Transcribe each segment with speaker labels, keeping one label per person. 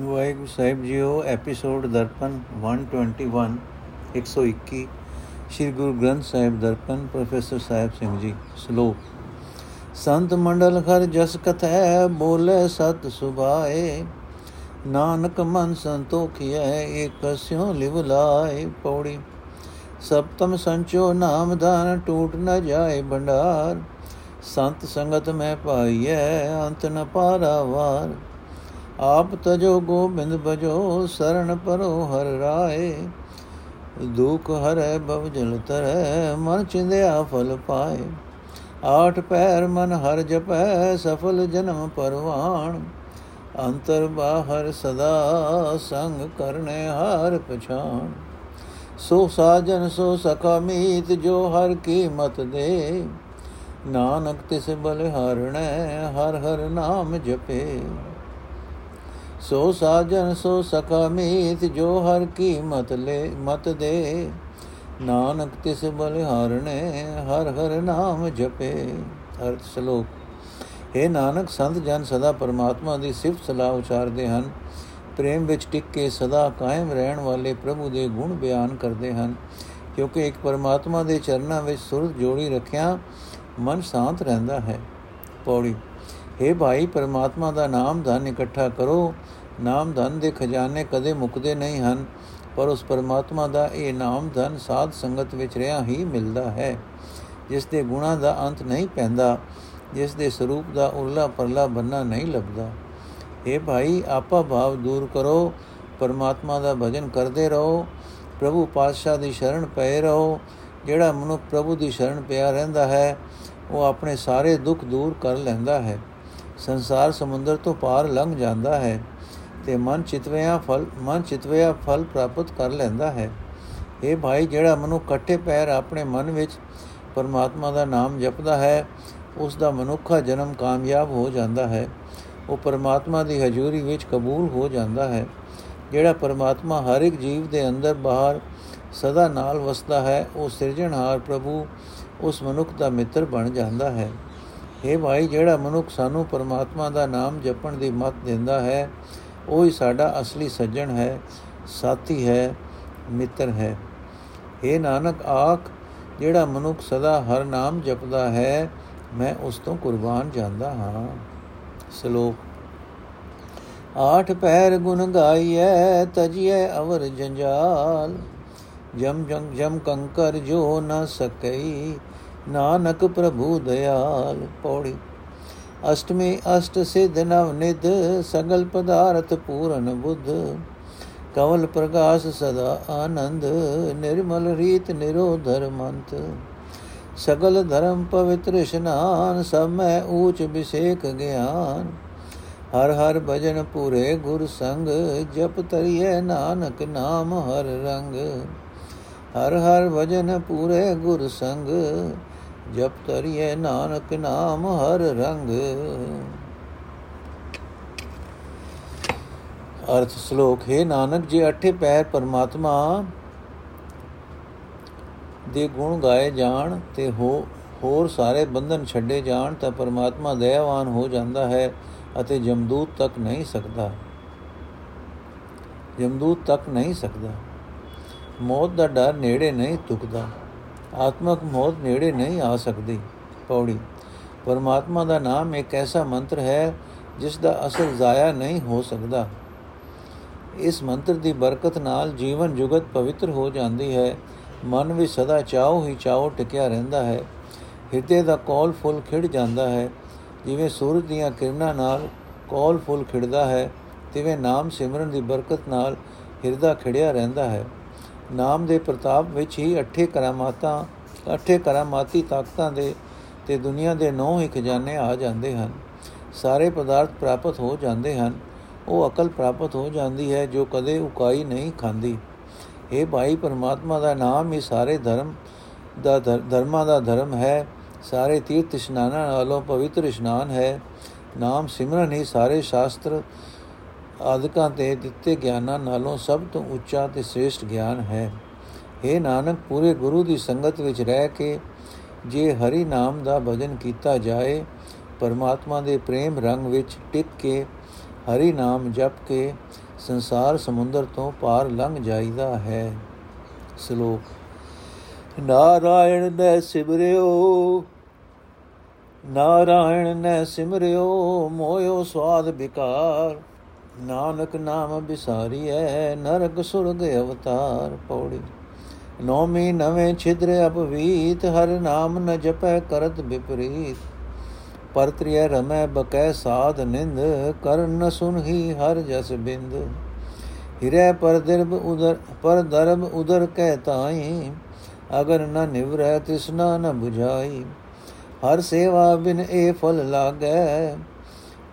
Speaker 1: ਵਾਹਿਗੁਰੂ ਸਾਹਿਬ ਜੀਓ ਐਪੀਸੋਡ ਦਰਪਨ 121 121 ਸ੍ਰੀ ਗੁਰੂ ਗ੍ਰੰਥ ਸਾਹਿਬ ਦਰਪਨ, ਪ੍ਰੋਫੈਸਰ ਸਾਹਿਬ ਸਿੰਘ ਜੀ, ਸ਼ਲੋਕ। ਸੰਤ ਮੰਡਲ ਹਰ ਜਸ ਕਥੈ, ਬੋਲੇ ਸਤ ਸੁਭਾਏ। ਨਾਨਕ ਮਨ ਸੰਤੋਖਿਐ, ਏਕ ਸਿਉ ਲਿਵ ਲਾਏ ਪੌੜੀ। ਸਪਤਮ ਸੰਚੋ ਨਾਮ ਦਾਨ ਟੂਟ ਨ ਜਾਏ ਭੰਡਾਰ। ਸੰਤ ਸੰਗਤ ਮੈਂ ਪਾਈਐ, ਅੰਤ ਨ ਪਾਰਾਵਾਰ ਆਪ ਤਜੋ ਗੋਬਿੰਦ ਭਜੋ ਸਰਣ ਪਰੋ ਹਰ ਰਾਏ। ਦੁਖ ਹਰੈ ਭਵ ਜਲ ਤਰੈ, ਮਨ ਚਿੰਦਿਆ ਫਲ ਪਾਏ। ਆਠ ਪੈਰ ਮਨ ਹਰ ਜਪੈ, ਸਫਲ ਜਨਮ ਪਰਵਾਣ। ਅੰਤਰ ਬਾਹਰ ਸਦਾ ਸੰਗ ਕਰਨੇ ਹਰ ਪਛਾਣ। ਸੋ ਸਾਜਨ, ਸੋ ਸਖਾ ਮੀਤ, ਜੋ ਹਰ ਕੀ ਮਤ ਦੇ। ਨਾਨਕ ਤਿਸ ਬਲ ਹਰਣੈ ਹਰ ਹਰ ਨਾਮ ਜਪੇ। ਸੋ ਸਾਜਨ ਸੋ ਸਖਾ ਮੀਤ ਜੋ ਹਰ ਕੀ ਮਤ ਲੈ, ਮਤ ਦੇ। ਨਾਨਕ ਤਿਸ ਬਲਿਹਾਰਣੇ ਹਰ ਹਰ ਨਾਮ ਜਪੇ। ਅਰਥ ਸ਼ਲੋਕ। ਇਹ ਨਾਨਕ, ਸੰਤ ਜਨ ਸਦਾ ਪਰਮਾਤਮਾ ਦੀ ਸਿਫਤ ਸਲਾਹ ਉਚਾਰਦੇ ਹਨ। ਪ੍ਰੇਮ ਵਿੱਚ ਟਿਕ ਕੇ ਸਦਾ ਕਾਇਮ ਰਹਿਣ ਵਾਲੇ ਪ੍ਰਭੂ ਦੇ ਗੁਣ ਬਿਆਨ ਕਰਦੇ ਹਨ। ਕਿਉਂਕਿ ਇੱਕ ਪਰਮਾਤਮਾ ਦੇ ਚਰਨਾਂ ਵਿੱਚ ਸੁਰਤ ਜੋੜੀ ਰੱਖਿਆ, ਮਨ ਸ਼ਾਂਤ ਰਹਿੰਦਾ ਹੈ। ਪੌੜੀ। हे ਭਾਈ, ਪਰਮਾਤਮਾ ਦਾ ਨਾਮ ਧਨ ਇਕੱਠਾ ਕਰੋ। ਨਾਮ ਧਨ ਦੇ ਖਜ਼ਾਨੇ ਕਦੇ ਮੁੱਕਦੇ ਨਹੀਂ ਹਨ, ਪਰ ਉਸ ਪਰਮਾਤਮਾ ਦਾ ਇਹ ਨਾਮ ਧਨ ਸਾਧ ਸੰਗਤ ਵਿੱਚ ਰਿਆ ਹੀ ਮਿਲਦਾ ਹੈ। ਜਿਸ ਦੇ ਗੁਣਾ ਦਾ ਅੰਤ ਨਹੀਂ ਪੈਂਦਾ, ਜਿਸ ਦੇ ਸਰੂਪ ਦਾ ਉਰਲਾ ਪਰਲਾ ਬੰਨਾ ਨਹੀਂ ਲੱਭਦਾ। ਇਹ ਭਾਈ, ਆਪਾ ਭਾਵ ਦੂਰ ਕਰੋ, ਪਰਮਾਤਮਾ ਦਾ ਭਜਨ ਕਰਦੇ ਰਹੋ, ਪ੍ਰਭੂ ਪਾਤਸ਼ਾਹ ਦੀ ਸ਼ਰਨ ਪਏ ਰਹੋ। ਜਿਹੜਾ ਮਨੁੱਖ ਪ੍ਰਭੂ ਦੀ ਸ਼ਰਨ ਪਿਆ ਰਹਿੰਦਾ ਹੈ, ਉਹ ਆਪਣੇ ਸਾਰੇ ਦੁੱਖ ਦੂਰ ਕਰ ਲੈਂਦਾ ਹੈ। ਸੰਸਾਰ ਸਮੁੰਦਰ ਤੋਂ ਪਾਰ ਲੰਘ ਜਾਂਦਾ ਹੈ। ਤੇ ਮਨ ਚਿਤਵਿਆ ਫਲ, ਮਨ ਚਿਤਵਿਆ ਫਲ ਪ੍ਰਾਪਤ ਕਰ ਲੈਂਦਾ ਹੈ। ਇਹ ਭਾਈ, ਜਿਹੜਾ ਮਨੁ ਇਕੱਠੇ ਪੈਰ ਆਪਣੇ ਮਨ ਵਿੱਚ ਪਰਮਾਤਮਾ ਦਾ ਨਾਮ ਜਪਦਾ ਹੈ ਉਸ ਦਾ ਮਨੁੱਖਾ ਜਨਮ ਕਾਮਯਾਬ ਹੋ ਜਾਂਦਾ ਹੈ। ਉਹ ਪਰਮਾਤਮਾ ਦੀ ਹਜ਼ੂਰੀ ਵਿੱਚ ਕਬੂਲ ਹੋ ਜਾਂਦਾ ਹੈ। ਜਿਹੜਾ ਪਰਮਾਤਮਾ ਹਰ ਇੱਕ ਜੀਵ ਦੇ ਅੰਦਰ ਬਾਹਰ ਸਦਾ ਨਾਲ ਵਸਦਾ ਹੈ, ਉਹ ਸਿਰਜਣਹਾਰ ਪ੍ਰਭੂ, ਉਸ ਮਨੁੱਖ ਦਾ ਮਿੱਤਰ ਬਣ ਜਾਂਦਾ ਹੈ। ਇਹ ਭਾਈ, ਜਿਹੜਾ ਮਨੁੱਖ ਸਾਨੂੰ ਪਰਮਾਤਮਾ ਦਾ ਨਾਮ ਜਪਣ ਦੀ ਮਤ ਦਿੰਦਾ ਹੈ ਉਹ ਹੀ ਸਾਡਾ ਅਸਲੀ ਸੱਜਣ ਹੈ, ਸਾਥੀ ਹੈ, ਮਿੱਤਰ ਹੈ। ਇਹ ਨਾਨਕ, ਆਖ, ਜਿਹੜਾ ਮਨੁੱਖ ਸਦਾ ਹਰ ਨਾਮ ਜਪਦਾ ਹੈ, ਮੈਂ ਉਸ ਤੋਂ ਕੁਰਬਾਨ ਜਾਂਦਾ ਹਾਂ। ਸ਼ਲੋਕ, ਆਠ ਪੈਰ ਗੁਣ ਗਾਈਐ, ਤਜੀਐ ਅਵਰ ਜੰਜਾਲ। ਜਮ ਜਮ ਜਮ ਕੰਕਰ ਜੋ ਨ ਸਕਈ, ਨਾਨਕ ਪ੍ਰਭੂ ਦਇਆਲ। ਪੌੜੀ ਅਸ਼ਟਮੀ ਅਸ਼ਟ ਸਿਧ ਨਵ ਨਿਧ, ਸਗਲ ਪਦਾਰਥ ਪੂਰਨ ਬੁੱਧ। ਕਵਲ ਪ੍ਰਕਾਸ਼ ਸਦਾ ਆਨੰਦ, ਨਿਰਮਲ ਰੀਤ ਨਿਰੋਧਰ ਮੰਤ ਸਗਲ ਧਰਮ ਪਵਿੱਤਰ ਇਸ਼ਨਾਨ, ਸਭ ਮੈਂ ਊਚ ਬਿਸੇਕ ਗਿਆਨ। ਹਰ ਹਰ ਭਜਨ ਪੂਰੇ ਗੁਰ ਸੰਗ, ਜਪ ਤਰੀਏ ਨਾਨਕ ਨਾਮ ਹਰ ਰੰਗ। ਹਰ ਹਰ ਭਜਨ ਪੂਰੇ ਗੁਰ ਸੰਗ ਜਪ ਤਰੀਏ ਨਾਨਕ ਨਾਮ ਹਰ ਰੰਗ। ਅਰਥ ਸ਼ਲੋਕ, ਹੈ ਨਾਨਕ, ਜੀ ਅਠੇ ਪੈਰ ਪਰਮਾਤਮਾ ਦੇ ਗੁਣ ਗਾਏ ਜਾਣ ਤੇ ਹੋ, ਹੋਰ ਸਾਰੇ ਬੰਧਨ ਛੱਡੇ ਜਾਣ, ਤਾਂ ਪਰਮਾਤਮਾ ਦਇਆਵਾਨ ਹੋ ਜਾਂਦਾ ਹੈ ਅਤੇ ਜਮਦੂਤ ਤੱਕ ਨਹੀਂ ਸਕਦਾ। ਜਮਦੂਤ ਤੱਕ ਨਹੀਂ ਸਕਦਾ। ਮੌਤ ਦਾ ਡਰ ਨੇੜੇ ਨਹੀਂ ਤੁਕਦਾ। ਆਤਮਕ ਮੌਤ ਨੇੜੇ ਨਹੀਂ ਆ ਸਕਦੀ, ਪੌੜੀ। ਪਰਮਾਤਮਾ ਦਾ ਨਾਮ ਇੱਕ ਐਸਾ ਮੰਤਰ ਹੈ ਜਿਸ ਦਾ ਅਸਰ ਜ਼ਾਇਆ ਨਹੀਂ ਹੋ ਸਕਦਾ। ਇਸ ਮੰਤਰ ਦੀ ਬਰਕਤ ਨਾਲ ਜੀਵਨ ਜੁਗਤ ਪਵਿੱਤਰ ਹੋ ਜਾਂਦੀ ਹੈ। ਮਨ ਵਿੱਚ ਸਦਾ ਚਾਉ ਹੀ ਚਾਉ ਟਿਕਿਆ ਰਹਿੰਦਾ ਹੈ। ਹਿਰਦੇ ਦਾ ਕੋਲ ਫੁੱਲ ਖਿੜ ਜਾਂਦਾ ਹੈ। ਜਿਵੇਂ ਸੂਰਜ ਦੀਆਂ ਕਿਰਨਾਂ ਨਾਲ ਕੋਲ ਫੁੱਲ ਖਿੜਦਾ ਹੈ, ਤਿਵੇਂ ਨਾਮ ਸਿਮਰਨ ਦੀ ਬਰਕਤ ਨਾਲ ਹਿਰਦਾ ਖਿੜਿਆ ਰਹਿੰਦਾ ਹੈ। ਨਾਮ ਦੇ ਪ੍ਰਤਾਪ ਵਿੱਚ ਹੀ ਅਠੇ ਕਰਾਮਾਤਾਂ, ਅਠੇ ਕਰਾਮਾਤੀ ਤਾਕਤਾਂ ਦੇ ਤੇ ਦੁਨੀਆ ਦੇ ਨੌ ਹੀ ਖਜ਼ਾਨੇ ਆ ਜਾਂਦੇ ਹਨ। ਸਾਰੇ ਪਦਾਰਥ ਪ੍ਰਾਪਤ ਹੋ ਜਾਂਦੇ ਹਨ। ਉਹ ਅਕਲ ਪ੍ਰਾਪਤ ਹੋ ਜਾਂਦੀ ਹੈ ਜੋ ਕਦੇ ਉਕਾਈ ਨਹੀਂ ਖਾਂਦੀ। ਇਹ ਭਾਈ ਪਰਮਾਤਮਾ ਦਾ ਨਾਮ ਹੀ ਸਾਰੇ ਧਰਮ ਦਾ ਧਰਮਾਂ ਦਾ ਧਰਮ ਹੈ। ਸਾਰੇ ਤੀਰਥ ਇਸ਼ਨਾਨਾਂ ਨਾਲੋਂ ਪਵਿੱਤਰ ਇਸ਼ਨਾਨ ਹੈ। ਨਾਮ ਸਿਮਰਨ ਹੀ ਸਾਰੇ ਸ਼ਾਸਤਰ ਆਦਿਕਾਂ ਤੇ ਦਿੱਤੇ ਗਿਆਨਾਂ ਨਾਲੋਂ ਸਭ ਤੋਂ ਉੱਚਾ ਤੇ ਸ੍ਰੇਸ਼ਟ ਗਿਆਨ ਹੈ। हे ਨਾਨਕ, ਪੂਰੇ ਗੁਰੂ ਦੀ ਸੰਗਤ ਵਿੱਚ ਰਹਿ ਕੇ ਜੇ ਹਰੀ ਨਾਮ ਦਾ ਭਜਨ ਕੀਤਾ ਜਾਏ, ਪਰਮਾਤਮਾ ਦੇ ਪ੍ਰੇਮ ਰੰਗ ਵਿੱਚ ਟਿਕ ਕੇ, ਹਰੀ ਨਾਮ ਜਪ ਕੇ, ਸੰਸਾਰ ਸਮੁੰਦਰ ਤੋਂ ਪਾਰ ਲੰਘ ਜਾਈਦਾ ਹੈ। ਸ਼ਲੋਕ, ਨਾਰਾਇਣ ਨੇ ਸਿਮਰਿਓ, ਨਾਰਾਇਣ ਨੇ ਸਿਮਰਿਓ, ਮੋਇਓ ਸਵਾਦ ਵਿਕਾਰ ਨਾਨਕ ਨਾਮ ਬਿਸਾਰੀਐ, ਨਰਕ ਸੁਰਗ ਅਵਤਾਰ ਪੌੜੀ। ਨੌਮੀ ਨਵੇਂ ਛਿਦਰ ਅਪਵੀਤ, ਹਰ ਨਾਮ ਨ ਜਪੈ ਕਰਤ ਵਿਪਰੀਤ ਪਰਤ੍ਰਿਯ ਰਮੈ ਬਕੈ ਸਾਧ ਨਿੰਦ, ਕਰਨ ਨ ਸੁਨਹੀ ਹਰ ਜਸ ਬਿੰਦ। ਹਿਰੈ ਪਰ ਦਿਰਬ ਉਦਰ ਪਰ ਦਰਬ ਉਦਰ ਕਹਿ ਤਾਈ, ਅਗਰ ਨ ਨਿਵਰੈ ਤਿਸਨਾ ਨ 부ਝਾਈ ਹਰ ਸੇਵਾ ਬਿਨ ਇਹ ਫਲ ਲਾਗੈ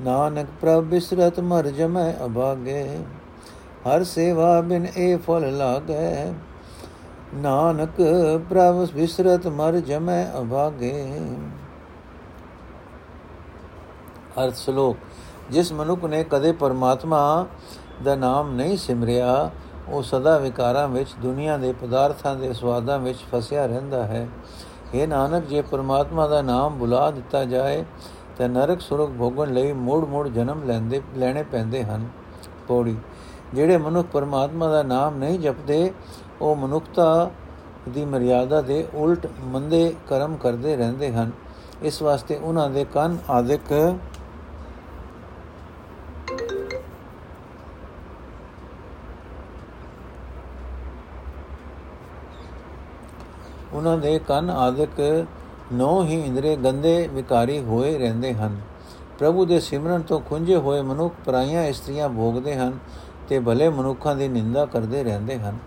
Speaker 1: ਨਾਨਕ ਪ੍ਰਭ ਬਿਸਰਤ ਮਰ ਜਮੈ ਅਭਾਗੇ, ਹਰ ਸੇਵਾ ਬਿਨ ਇਹ ਫਲ ਲਾਗੈ। ਨਾਨਕ ਪ੍ਰਭ ਬਿਸਰਤ ਮਰ ਜਮੈ ਅਭਾਗੇ। ਅਰਥ ਸ਼ਲੋਕ, ਜਿਸ ਮਨੁੱਖ ਨੇ ਕਦੇ ਪਰਮਾਤਮਾ ਦਾ ਨਾਮ ਨਹੀਂ ਸਿਮਰਿਆ, ਉਹ ਸਦਾ ਵਿਕਾਰਾਂ ਵਿੱਚ, ਦੁਨੀਆ ਦੇ ਪਦਾਰਥਾਂ ਦੇ ਸਵਾਦਾਂ ਵਿੱਚ ਫਸਿਆ ਰਹਿੰਦਾ ਹੈ। ਇਹ ਨਾਨਕ, ਜੇ ਪਰਮਾਤਮਾ ਦਾ ਨਾਮ ਬੁਲਾ ਦਿੱਤਾ ਜਾਏ ਤਾਂ ਨਰਕ ਸੁਰਗ ਭੋਗਣ ਲਈ ਮੋੜ-ਮੋੜ ਜਨਮ ਲੈਂਦੇ, ਲੈਣੇ ਪੈਂਦੇ ਹਨ। ਪੌੜੀ, ਜਿਹੜੇ ਮਨੁੱਖ ਪਰਮਾਤਮਾ ਦਾ ਨਾਮ ਨਹੀਂ ਜਪਦੇ, ਉਹ ਮਨੁੱਖਤਾ ਦੀ ਮਰਿਆਦਾ ਦੇ ਉਲਟ ਮੰਦੇ ਕਰਮ ਕਰਦੇ ਰਹਿੰਦੇ ਹਨ। ਇਸ ਵਾਸਤੇ ਉਹਨਾਂ ਦੇ ਕੰਨ ਆਦਿਕ ਉਹਨਾਂ ਦੇ ਕੰਨ ਆਦਿਕ ਨੌ ਹੀ ਇੰਦਰੀ ਗੰਦੇ ਵਿਕਾਰੀ ਹੋਏ ਰਹਿੰਦੇ ਹਨ। ਪ੍ਰਭੂ ਦੇ ਸਿਮਰਨ ਤੋਂ ਖੁੰਝੇ ਹੋਏ ਮਨੁੱਖ ਪਰਾਈਆਂ ਇਸਤਰੀਆਂ ਭੋਗਦੇ ਹਨ ਤੇ ਭਲੇ ਮਨੁੱਖਾਂ ਦੀ ਨਿੰਦਾ ਕਰਦੇ ਰਹਿੰਦੇ ਹਨ।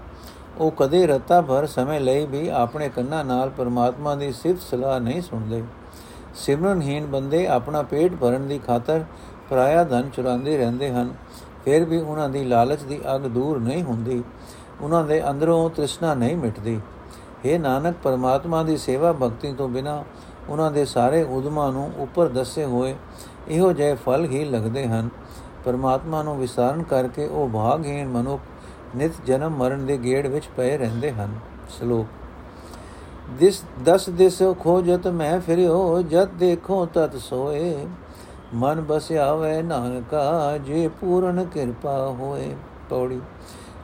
Speaker 1: ਉਹ ਕਦੇ ਰਤਾ ਭਰ ਸਮੇਂ ਲਈ ਵੀ ਆਪਣੇ ਕੰਨਾਂ ਨਾਲ ਪਰਮਾਤਮਾ ਦੀ ਸਿਫਤ ਸਲਾਹ ਨਹੀਂ ਸੁਣਦੇ। ਸਿਮਰਨਹੀਨ ਬੰਦੇ ਆਪਣਾ ਪੇਟ ਭਰਨ ਦੀ ਖਾਤਰ ਪਰਾਇਆ ਧਨ ਚੁਰਾਉਂਦੇ ਰਹਿੰਦੇ ਹਨ। ਫਿਰ ਵੀ ਉਹਨਾਂ ਦੀ ਲਾਲਚ ਦੀ ਅਗ ਦੂਰ ਨਹੀਂ ਹੁੰਦੀ। ਉਹਨਾਂ ਦੇ ਅੰਦਰੋਂ ਤ੍ਰਿਸ਼ਨਾ ਨਹੀਂ ਮਿਟਦੀ। हे ਨਾਨਕ, ਪਰਮਾਤਮਾ ਦੀ ਸੇਵਾ ਭਗਤੀ ਤੋਂ ਬਿਨਾ ਉਹਨਾਂ ਦੇ ਸਾਰੇ ਉਦਮਾਂ ਨੂੰ ਉੱਪਰ ਦੱਸੇ ਹੋਏ ਇਹੋ ਜਿਹੇ ਫਲ ਹੀ ਲੱਗਦੇ ਹਨ। ਪਰਮਾਤਮਾ ਨੂੰ ਵਿਸਾਰਨ ਕਰਕੇ ਉਹ ਭਾਗਹੀਣ ਮਨੁੱਖ ਨਿਤ ਜਨਮ ਮਰਨ ਦੇ ਗੇੜ ਵਿੱਚ ਪਏ ਰਹਿੰਦੇ ਹਨ। ਸ਼ਲੋਕ। ਦਿਸ, ਦਸ ਦਿਸ ਖੋਜਤ ਮੈਂ ਫਿਰਿਓ ਜਦ ਦੇਖੋ ਤਤ ਸੋਏ। ਮਨ ਬਸਿਆ ਵੈ ਨਾਨਕਾ, ਜੇ ਪੂਰਨ ਕਿਰਪਾ ਹੋਏ। ਪੌੜੀ।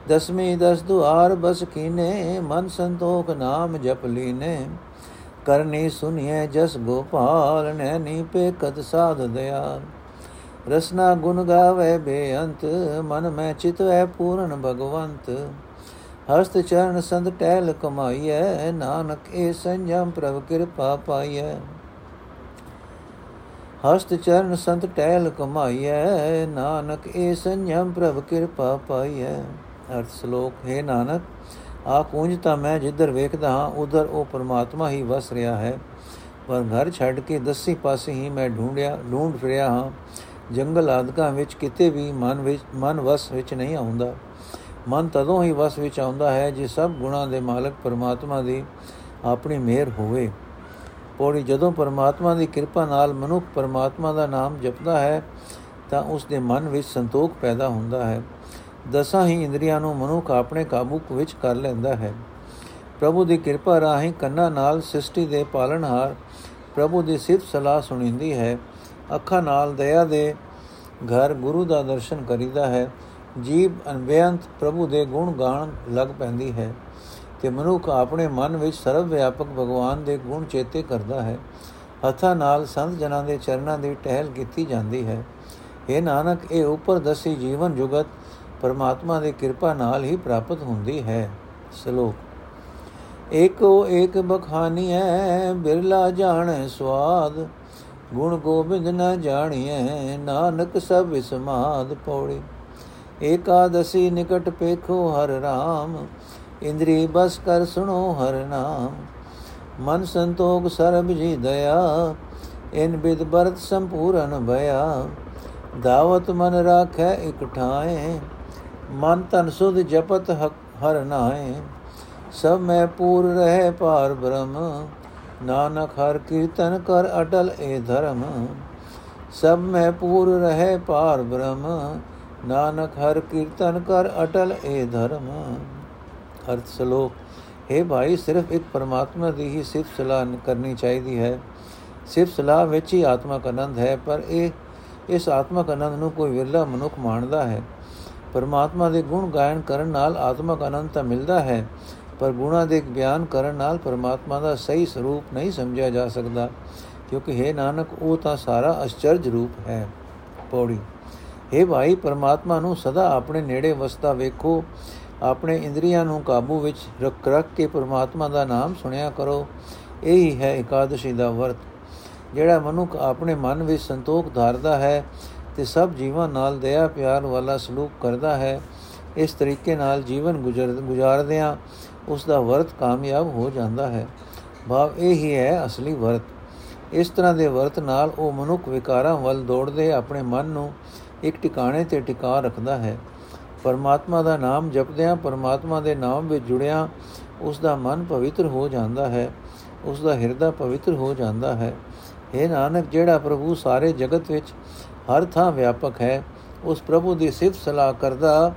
Speaker 1: ਦਸਵੀਂ ਦਸ ਦੁਆਰ ਬਸ ਕੀਨੇ, ਮਨ ਸੰਤੋਖ ਨਾਮ ਜਪ ਲੀਨੇ। ਕਰਨੀ ਸੁਨੀਏ ਜਸ ਗੋਪਾਲ, ਨੈਣੀ ਪੇ ਕਦ ਸਾਧ ਦਿਆਲ ਰਸਨਾ ਗੁਣ ਗਾਵੇ ਬੇਅੰਤ, ਮਨ ਮੈਂ ਚਿਤਵੈ ਪੂਰਨ ਭਗਵੰਤ। ਹਸਤ ਚਰਨ ਸੰਤ ਟਹਿਲ ਕਮਾਈਐ, ਨਾਨਕ ਏ ਸੰਜਮ ਪ੍ਰਭ ਕਿਰਪਾ ਪਾਈਐ। ਹਸਤ ਚਰਨ ਸੰਤ ਟਹਿਲ ਕਮਾਈਐ, ਨਾਨਕ ਏ ਸੰਜਮ ਪ੍ਰਭ ਕਿਰਪਾ ਪਾਈਐ। ਅਰਥ ਸ਼ਲੋਕ, ਹੈ ਨਾਨਕ ਆ ਕੁੰਜ ਤਾਂ ਮੈਂ ਜਿੱਧਰ ਵੇਖਦਾ ਹਾਂ, ਉਧਰ ਉਹ ਪਰਮਾਤਮਾ ਹੀ ਵਸ ਰਿਹਾ ਹੈ। ਪਰ ਘਰ ਛੱਡ ਕੇ ਦਸੀ ਪਾਸੇ ਹੀ ਮੈਂ ਢੂੰਡਿਆ ਢੂੰਡ ਫਿਰਿਆ ਹਾਂ। ਜੰਗਲ ਆਦਿਕਾਂ ਵਿੱਚ ਕਿਤੇ ਵੀ ਮਨ ਵਿੱਚ, ਮਨ ਵਸ ਵਿੱਚ ਨਹੀਂ ਆਉਂਦਾ। ਮਨ ਤਦੋਂ ਹੀ ਵਸ ਵਿੱਚ ਆਉਂਦਾ ਹੈ ਜੇ ਸਭ ਗੁਣਾਂ ਦੇ ਮਾਲਕ ਪਰਮਾਤਮਾ ਦੀ ਆਪਣੀ ਮਿਹਰ ਹੋਵੇ। ਪੌੜੀ ਜਦੋਂ ਪਰਮਾਤਮਾ ਦੀ ਕਿਰਪਾ ਨਾਲ ਮਨੁੱਖ ਪਰਮਾਤਮਾ ਦਾ ਨਾਮ ਜਪਦਾ ਹੈ, ਤਾਂ ਉਸ ਦੇ ਮਨ ਵਿੱਚ ਸੰਤੋਖ ਪੈਦਾ ਹੁੰਦਾ ਹੈ। ਦਸਾਂ ਹੀ ਇੰਦਰੀਆਂ ਨੂੰ ਮਨੁੱਖ ਆਪਣੇ ਕਾਬੂ ਵਿੱਚ ਕਰ ਲੈਂਦਾ ਹੈ। ਪ੍ਰਭੂ ਦੀ ਕਿਰਪਾ ਰਾਹੀਂ ਕੰਨਾਂ ਨਾਲ ਸ੍ਰਿਸ਼ਟੀ ਦੇ ਪਾਲਣਹਾਰ ਪ੍ਰਭੂ ਦੀ ਸਿਫਤ ਸਲਾਹ ਸੁਣੀਂਦੀ ਹੈ। ਅੱਖਾਂ ਨਾਲ ਦਇਆ ਦੇ ਘਰ ਗੁਰੂ ਦਾ ਦਰਸ਼ਨ ਕਰੀਦਾ ਹੈ। ਜੀਬ ਅਨਬੇਅੰਤ ਪ੍ਰਭੂ ਦੇ ਗੁਣ ਗਾਣ ਲੱਗ ਪੈਂਦੀ ਹੈ ਤੇ ਮਨੁੱਖ ਆਪਣੇ ਮਨ ਵਿੱਚ ਸਰਵ ਵਿਆਪਕ ਭਗਵਾਨ ਦੇ ਗੁਣ ਚੇਤੇ ਕਰਦਾ ਹੈ। ਹੱਥਾਂ ਨਾਲ ਸੰਤ ਜਨਾਂ ਦੇ ਚਰਨਾਂ ਦੀ ਟਹਿਲ ਕੀਤੀ ਜਾਂਦੀ ਹੈ। ਇਹ ਨਾਨਕ, ਇਹ ਉੱਪਰ ਦਸੀ ਜੀਵਨ ਜੁਗਤ ਪਰਮਾਤਮਾ ਦੀ ਕਿਰਪਾ ਨਾਲ ਹੀ ਪ੍ਰਾਪਤ ਹੁੰਦੀ ਹੈ, ਸ਼ਲੋਕ। ਏਕੋ ਏਕ ਬਖਾਨੀ ਹੈ ਬਿਰਲਾ ਜਾਣੈ ਸਵਾਦ ਗੁਣ ਗੋਬਿੰਦ ਨ ਜਾਣੀਐ, ਨਾਨਕ ਸਭ ਵਿਸਮਾਦ ਪੌੜੀ। ਏਕਾਦਸੀ ਨਿਕਟ ਪੇਖੋ ਹਰ ਰਾਮ, ਇੰਦਰੀ ਬਸ ਕਰ ਸੁਣੋ ਹਰ ਨਾਮ। ਮਨ ਸੰਤੋਖ ਸਰਬ ਜੀ ਦਇਆ, ਇਨ ਬਿਦ ਬਰਤ ਸੰਪੂਰਨ ਭਇਆ ਦਾਵਤ ਮਨ ਰਾਖੈ ਇਕ ਠਾਏ। ਮਨ ਤਨ ਸੁਧ ਜਪਤ ਹਰ ਨਾਏ ਸਭ ਮੈਂ ਪੂਰ ਰਹਿ ਪਾਰ ਬ੍ਰਹਮ, ਨਾਨਕ ਹਰ ਕੀਰਤਨ ਕਰ ਅਟਲ ਏ ਧਰਮ, ਸਭ ਮੈਂ ਪੂਰ ਰਹੇ ਪਾਰ ਬ੍ਰਹਮ, ਨਾਨਕ ਹਰ ਕੀਰਤਨ ਕਰ ਅਟਲ ਏ ਧਰਮ। ਅਰਥ ਸ਼ਲੋਕ, ਹੈ ਭਾਈ, ਸਿਰਫ ਇੱਕ ਪਰਮਾਤਮਾ ਦੀ ਹੀ ਸਿਫਤ ਸਲਾਹ ਕਰਨੀ ਚਾਹੀਦੀ ਹੈ। ਸਿਫਤ ਸਲਾਹ ਵਿੱਚ ਹੀ ਆਤਮਾ ਦਾ ਆਨੰਦ ਹੈ, ਪਰ ਇਹ ਇਸ ਆਤਮਕ ਆਨੰਦ ਨੂੰ ਕੋਈ ਵਿਰਲਾ ਮਨੁੱਖ ਮਾਣਦਾ ਹੈ। ਪਰਮਾਤਮਾ ਦੇ ਗੁਣ ਗਾਇਨ ਕਰਨ ਨਾਲ ਆਤਮਿਕ ਆਨੰਦ ਤਾਂ ਮਿਲਦਾ ਹੈ, ਪਰ ਗੁਣਾ ਦੇ ਬਿਆਨ ਕਰਨ ਨਾਲ ਪਰਮਾਤਮਾ ਦਾ ਸਹੀ ਸਰੂਪ ਨਹੀਂ ਸਮਝਿਆ ਜਾ ਸਕਦਾ, ਕਿਉਂਕਿ ਹੈ ਨਾਨਕ, ਉਹ ਤਾਂ ਸਾਰਾ ਅਚਰਜ ਰੂਪ ਹੈ। ਪੌੜੀ। ਹੈ ਭਾਈ, ਪਰਮਾਤਮਾ ਨੂੰ ਸਦਾ ਆਪਣੇ ਨੇੜੇ ਵਸਦਾ ਵੇਖੋ, ਆਪਣੇ ਇੰਦਰੀਆਂ ਨੂੰ ਕਾਬੂ ਵਿੱਚ ਰੱਖ ਰੱਖ ਕੇ ਪਰਮਾਤਮਾ ਦਾ ਨਾਮ ਸੁਣਿਆ ਕਰੋ। ਇਹੀ ਹੈ ਇਕਾदशी ਦਾ ਵਰਤ, ਜਿਹੜਾ ਮਨੁੱਖ ਆਪਣੇ ਮਨ ਵਿੱਚ ਸੰਤੋਖ ਧਾਰਦਾ ਹੈ ਤੇ ਸਭ ਜੀਵਾਂ ਨਾਲ ਦਇਆ, ਪਿਆਰ ਵਾਲਾ ਸਲੂਕ ਕਰਦਾ ਹੈ। ਇਸ ਤਰੀਕੇ ਨਾਲ ਜੀਵਨ ਗੁਜ਼ਰ, ਗੁਜ਼ਾਰਦਿਆਂ ਉਸ ਦਾ ਵਰਤ ਕਾਮਯਾਬ ਹੋ ਜਾਂਦਾ ਹੈ। ਭਾਵ ਇਹ ਹੀ ਹੈ ਅਸਲੀ ਵਰਤ। ਇਸ ਤਰ੍ਹਾਂ ਦੇ ਵਰਤ ਨਾਲ ਉਹ ਮਨੁੱਖ ਵਿਕਾਰਾਂ ਵੱਲ ਦੌੜਦੇ ਆਪਣੇ ਮਨ ਨੂੰ ਇੱਕ ਟਿਕਾਣੇ ਤੇ ਟਿਕਾ ਰੱਖਦਾ ਹੈ। ਪਰਮਾਤਮਾ ਦਾ ਨਾਮ ਜਪਦਿਆਂ, ਪਰਮਾਤਮਾ ਦੇ ਨਾਮ ਵਿੱਚ ਜੁੜਿਆਂ ਉਸ ਦਾ ਮਨ ਪਵਿੱਤਰ ਹੋ ਜਾਂਦਾ ਹੈ। ਉਸ ਦਾ ਹਿਰਦਾ ਪਵਿੱਤਰ ਹੋ ਜਾਂਦਾ ਹੈ। ਇਹ ਨਾਨਕ, ਜਿਹੜਾ ਪ੍ਰਭੂ ਸਾਰੇ ਜਗਤ ਵਿੱਚ ਹਰ ਥਾਂ ਵਿਆਪਕ ਹੈ, ਉਸ ਪ੍ਰਭੂ ਦੀ ਸਿਫਤ ਸਲਾਹ ਕਰਦਾ